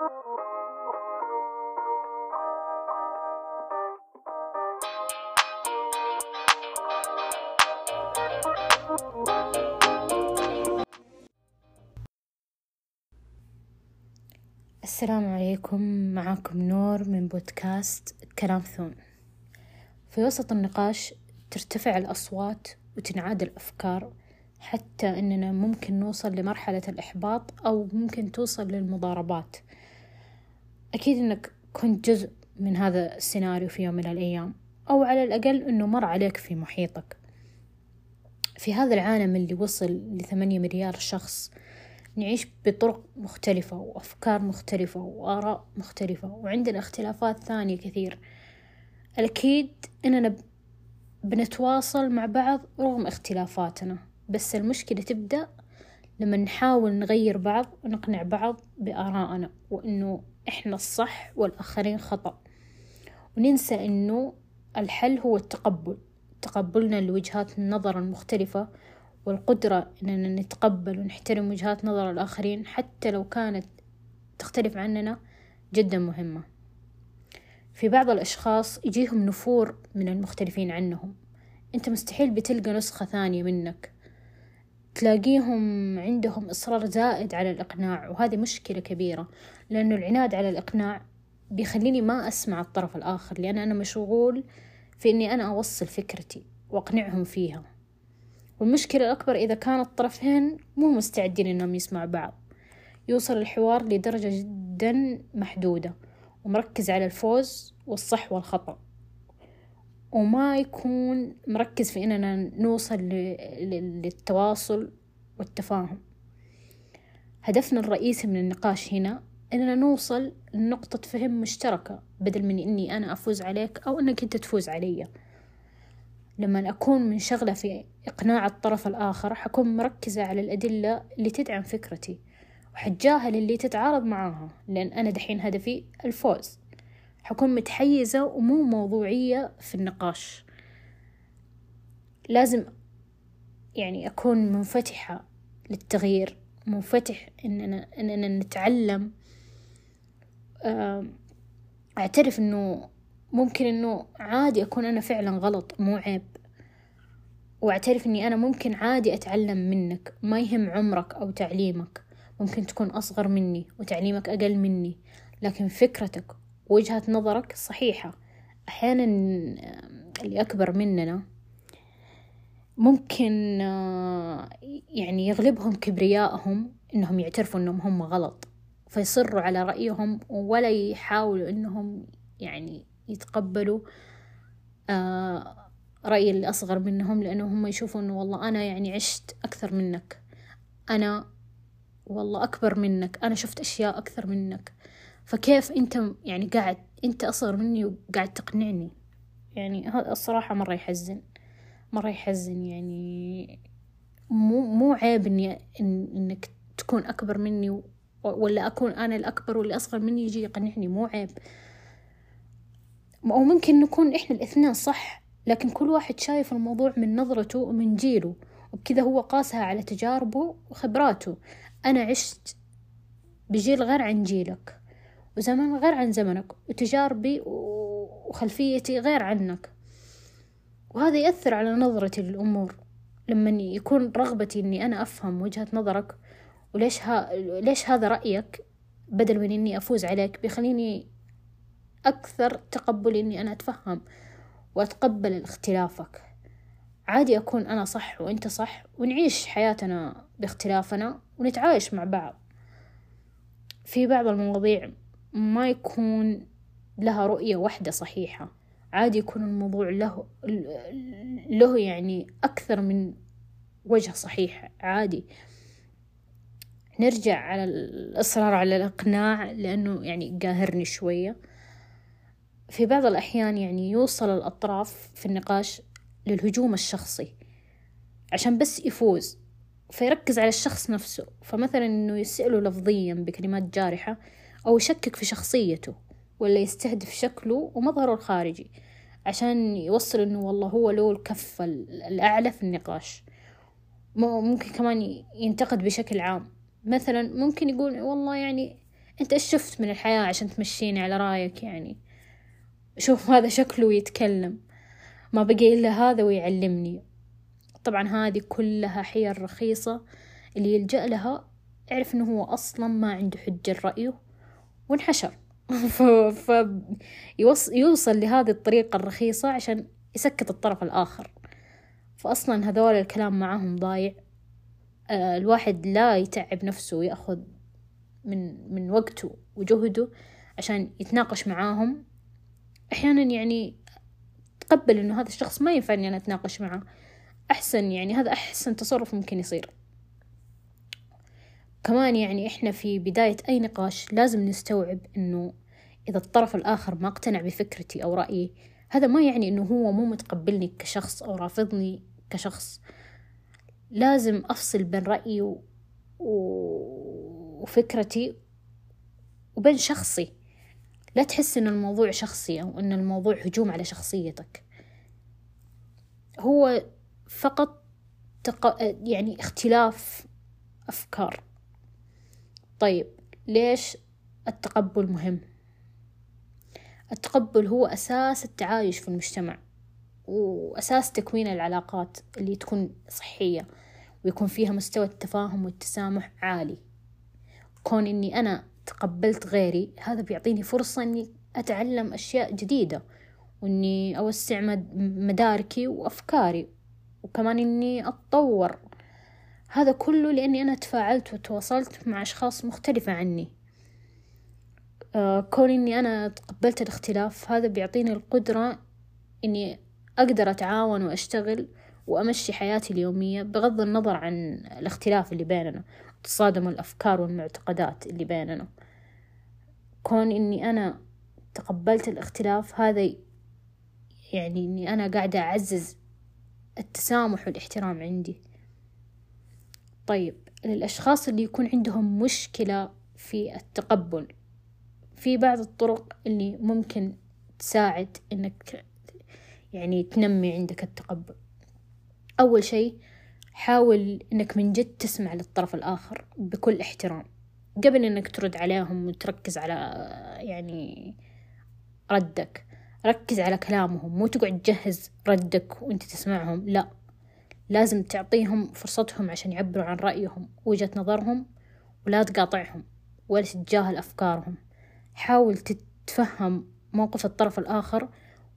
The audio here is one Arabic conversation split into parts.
السلام عليكم معاكم نور من بودكاست كلام ثون في وسط النقاش ترتفع الأصوات وتنعاد الأفكار حتى أننا ممكن نوصل لمرحلة الإحباط أو ممكن توصل للمضاربات. أكيد أنك كنت جزء من هذا السيناريو في يوم من الأيام أو على الأقل أنه مر عليك في محيطك. في هذا العالم اللي وصل لثمانية مليار شخص نعيش بطرق مختلفة وأفكار مختلفة وآراء مختلفة وعندنا اختلافات ثانية كثير. الأكيد إننا بنتواصل مع بعض رغم اختلافاتنا بس المشكلة تبدأ لما نحاول نغير بعض ونقنع بعض بآرائنا وإنه إحنا الصح والآخرين خطأ. وننسى إنه الحل هو التقبل. تقبلنا لوجهات النظر المختلفة والقدرة إننا نتقبل ونحترم وجهات نظر الآخرين حتى لو كانت تختلف عننا جدا مهمة. في بعض الأشخاص يجيهم نفور من المختلفين عنهم. أنت مستحيل بتلقى نسخة ثانية منك. تلاقيهم عندهم إصرار زائد على الإقناع وهذه مشكلة كبيرة لأنه العناد على الإقناع بيخليني ما أسمع الطرف الآخر لأن أنا مشغول في إني أنا أوصل فكرتي وأقنعهم فيها. والمشكلة الأكبر إذا كان الطرفين مو مستعدين إنهم يسمعوا بعض. يوصل الحوار لدرجة جدا محدودة ومركز على الفوز والصح والخطأ. وما يكون مركز في إننا نوصل للتواصل والتفاهم. هدفنا الرئيسي من النقاش هنا إننا نوصل لنقطة فهم مشتركة بدل من إني أنا أفوز عليك أو إنك أنت تفوز علي. لما أكون منشغلة في إقناع الطرف الآخر حكون مركزة على الأدلة اللي تدعم فكرتي وحتجاهل اللي تتعارض معاها لأن أنا دحين هدفي الفوز. حكون متحيزة ومو موضوعية في النقاش. لازم يعني أكون منفتحة للتغيير منفتح إننا, إننا نتعلم. أعترف إنه ممكن إنه عادي أكون أنا فعلا غلط مو عيب. وأعترف إني أنا ممكن عادي أتعلم منك ما يهم عمرك أو تعليمك. ممكن تكون أصغر مني وتعليمك أقل مني لكن فكرتك وجهة نظرك صحيحة. أحيانا اللي أكبر مننا ممكن يعني يغلبهم كبريائهم إنهم يعترفوا إنهم هم غلط فيصروا على رأيهم ولا يحاولوا إنهم يعني يتقبلوا رأي اللي أصغر منهم لأنه هم يشوفوا إنه والله أنا يعني عشت أكثر منك. أنا والله أكبر منك. أنا شفت أشياء أكثر منك. فكيف أنت يعني قاعد أنت أصغر مني وقاعد تقنعني؟ يعني هذا الصراحة مرة يحزن. مرة يحزن يعني مو مو عيب إني إن إنك تكون أكبر مني ولا أكون أنا الأكبر واللي أصغر مني يجي يقنعني. مو عيب. أو ممكن نكون إحنا الاثنين صح لكن كل واحد شايف الموضوع من نظرته ومن جيله وبكذا هو قاسها على تجاربه وخبراته. أنا عشت بجيل غير عن جيلك. وزمن غير عن زمنك وتجاربي وخلفيتي غير عنك. وهذا يأثر على نظرتي للأمور لما يكون رغبتي إني أنا أفهم وجهة نظرك وليش ها ليش هذا رأيك بدل من إني أفوز عليك؟ بيخليني أكثر تقبل إني أنا أتفهم وأتقبل اختلافك. عادي أكون أنا صح وأنت صح ونعيش حياتنا باختلافنا ونتعايش مع بعض. في بعض المواضيع ما يكون لها رؤية واحدة صحيحة. عادي يكون الموضوع له له يعني أكثر من وجه صحيح عادي. نرجع على الإصرار على الإقناع لأنه يعني قاهرني شوية. في بعض الأحيان يعني يوصل الأطراف في النقاش للهجوم الشخصي عشان بس يفوز فيركز على الشخص نفسه. فمثلا إنه يسأله لفظيا بكلمات جارحة أو يشكك في شخصيته ولا يستهدف شكله ومظهره الخارجي عشان يوصل إنه والله هو له الكفة الأعلى في النقاش. ممكن كمان ينتقد بشكل عام. مثلا ممكن يقول والله يعني أنت إيش شفت من الحياة عشان تمشيني على رأيك يعني؟ شوف هذا شكله يتكلم ما بقي إلا هذا ويعلمني. طبعا هذه كلها حيل رخيصة اللي يلجأ لها اعرف إنه هو أصلا ما عنده حجة رأيه. وانحشر. ف... ف... يوص... يوصل لهذه الطريقة الرخيصة عشان يسكت الطرف الآخر. فأصلا هذول الكلام معاهم ضايع. آه الواحد لا يتعب نفسه ويأخذ من من وقته وجهده عشان يتناقش معاهم. أحيانا يعني تقبل إنه هذا الشخص ما ينفع إني أنا أتناقش معه. أحسن يعني هذا أحسن تصرف ممكن يصير. كمان يعني إحنا في بداية أي نقاش لازم نستوعب إنه إذا الطرف الآخر ما اقتنع بفكرتي أو رأيي هذا ما يعني إنه هو مو متقبلني كشخص أو رافضني كشخص. لازم أفصل بين رأيي و... وفكرتي وبين شخصي. لا تحس إن الموضوع شخصي أو إن الموضوع هجوم على شخصيتك. هو فقط تق... يعني اختلاف أفكار. طيب ليش التقبل مهم؟ التقبل هو أساس التعايش في المجتمع وأساس تكوين العلاقات اللي تكون صحية ويكون فيها مستوى التفاهم والتسامح عالي. كون إني أنا تقبلت غيري هذا بيعطيني فرصة إني أتعلم أشياء جديدة وإني أوسع مداركي وأفكاري وكمان إني أتطور. هذا كله لأني أنا تفاعلت وتواصلت مع أشخاص مختلفة عني. آه كون إني أنا تقبلت الاختلاف هذا بيعطيني القدرة إني أقدر أتعاون وأشتغل وأمشي حياتي اليومية بغض النظر عن الاختلاف اللي بيننا تصادم الأفكار والمعتقدات اللي بيننا. كون إني أنا تقبلت الاختلاف هذا يعني إني أنا قاعدة أعزز التسامح والاحترام عندي. طيب للأشخاص اللي يكون عندهم مشكلة في التقبل في بعض الطرق اللي ممكن تساعد إنك يعني تنمي عندك التقبل. أول شيء حاول إنك من جد تسمع للطرف الآخر بكل احترام. قبل إنك ترد عليهم وتركز على يعني ردك ركز على كلامهم مو تقعد تجهز ردك وأنت تسمعهم لا. لازم تعطيهم فرصتهم عشان يعبروا عن رأيهم وجهة نظرهم ولا تقاطعهم ولا تتجاهل أفكارهم. حاول تتفهم موقف الطرف الآخر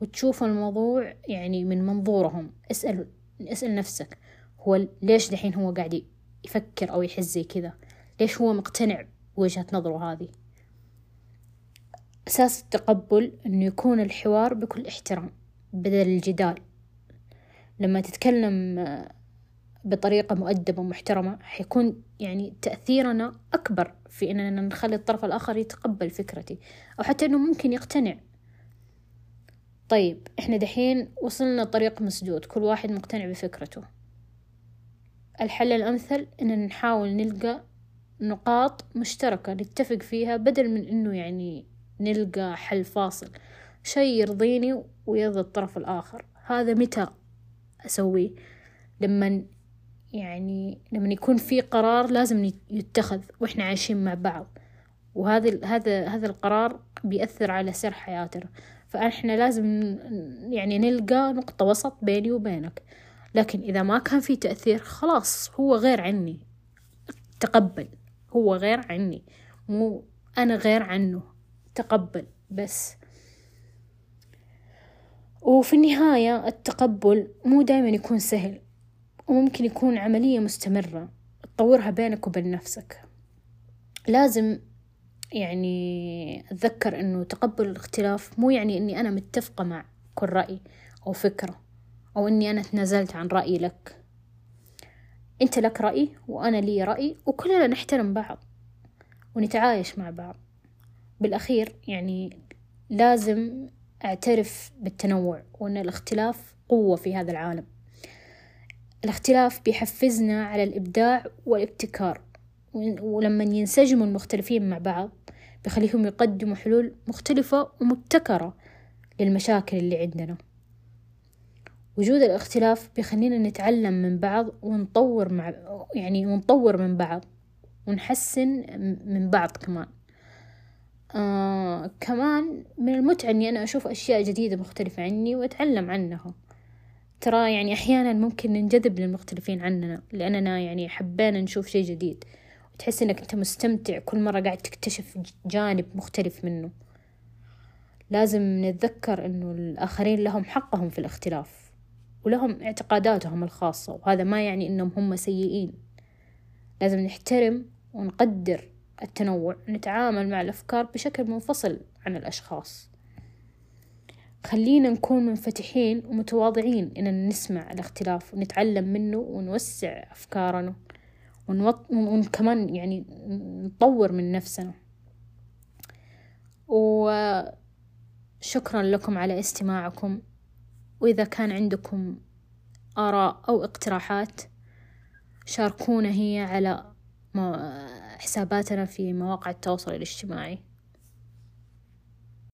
وتشوف الموضوع يعني من منظورهم. اسأل اسأل نفسك هو ليش دحين هو قاعد يفكر أو يحس زي كذا؟ ليش هو مقتنع بوجهة نظره هذه؟ أساس التقبل إنه يكون الحوار بكل احترام بدل الجدال. لما تتكلم بطريقة مؤدبة ومحترمة حيكون يعني تأثيرنا أكبر في إننا نخلي الطرف الآخر يتقبل فكرتي أو حتى إنه ممكن يقتنع. طيب إحنا دحين وصلنا طريق مسدود كل واحد مقتنع بفكرته. الحل الأمثل إننا نحاول نلقى نقاط مشتركة نتفق فيها بدل من إنه يعني نلقى حل فاصل. شي يرضيني ويرضي الطرف الآخر. هذا متى؟ أسويه. لما يعني لما يكون في قرار لازم يتخذ وإحنا عايشين مع بعض. وهذا هذا هذا القرار بيأثر على سير حياتنا فإحنا لازم يعني نلقى نقطة وسط بيني وبينك. لكن إذا ما كان في تأثير خلاص هو غير عني. تقبل. هو غير عني. مو أنا غير عنه. تقبل. بس. وفي النهاية التقبل مو دايما يكون سهل وممكن يكون عملية مستمرة. تطورها بينك وبين نفسك. لازم يعني أتذكر أنه تقبل الاختلاف مو يعني أني أنا متفقة مع كل رأي أو فكرة أو أني أنا تنازلت عن رأيي لك. أنت لك رأي وأنا لي رأي وكلنا نحترم بعض ونتعايش مع بعض. بالأخير يعني لازم أعترف بالتنوع وأن الاختلاف قوة في هذا العالم. الاختلاف بيحفزنا على الإبداع والابتكار ولما ينسجموا المختلفين مع بعض بيخليهم يقدموا حلول مختلفة ومبتكرة للمشاكل اللي عندنا. وجود الاختلاف بيخلينا نتعلم من بعض ونطور مع يعني ونطور من بعض ونحسن من بعض كمان. آه كمان من المتعة إني أنا أشوف أشياء جديدة مختلفة عني وأتعلم عنها. ترى يعني أحيانا ممكن ننجذب للمختلفين عننا لأننا يعني حبينا نشوف شي جديد. وتحس إنك أنت مستمتع كل مرة قاعد تكتشف جانب مختلف منه. لازم نتذكر إنه الآخرين لهم حقهم في الاختلاف ولهم اعتقاداتهم الخاصة وهذا ما يعني إنهم هم سيئين. لازم نحترم ونقدر التنوع ونتعامل مع الأفكار بشكل منفصل عن الأشخاص خلينا نكون منفتحين ومتواضعين إننا نسمع الاختلاف ونتعلم منه ونوسع أفكارنا. وكمان يعني نطور من نفسنا وشكرا لكم على استماعكم وإذا كان عندكم آراء أو اقتراحات شاركونا هي على حساباتنا في مواقع التواصل الاجتماعي.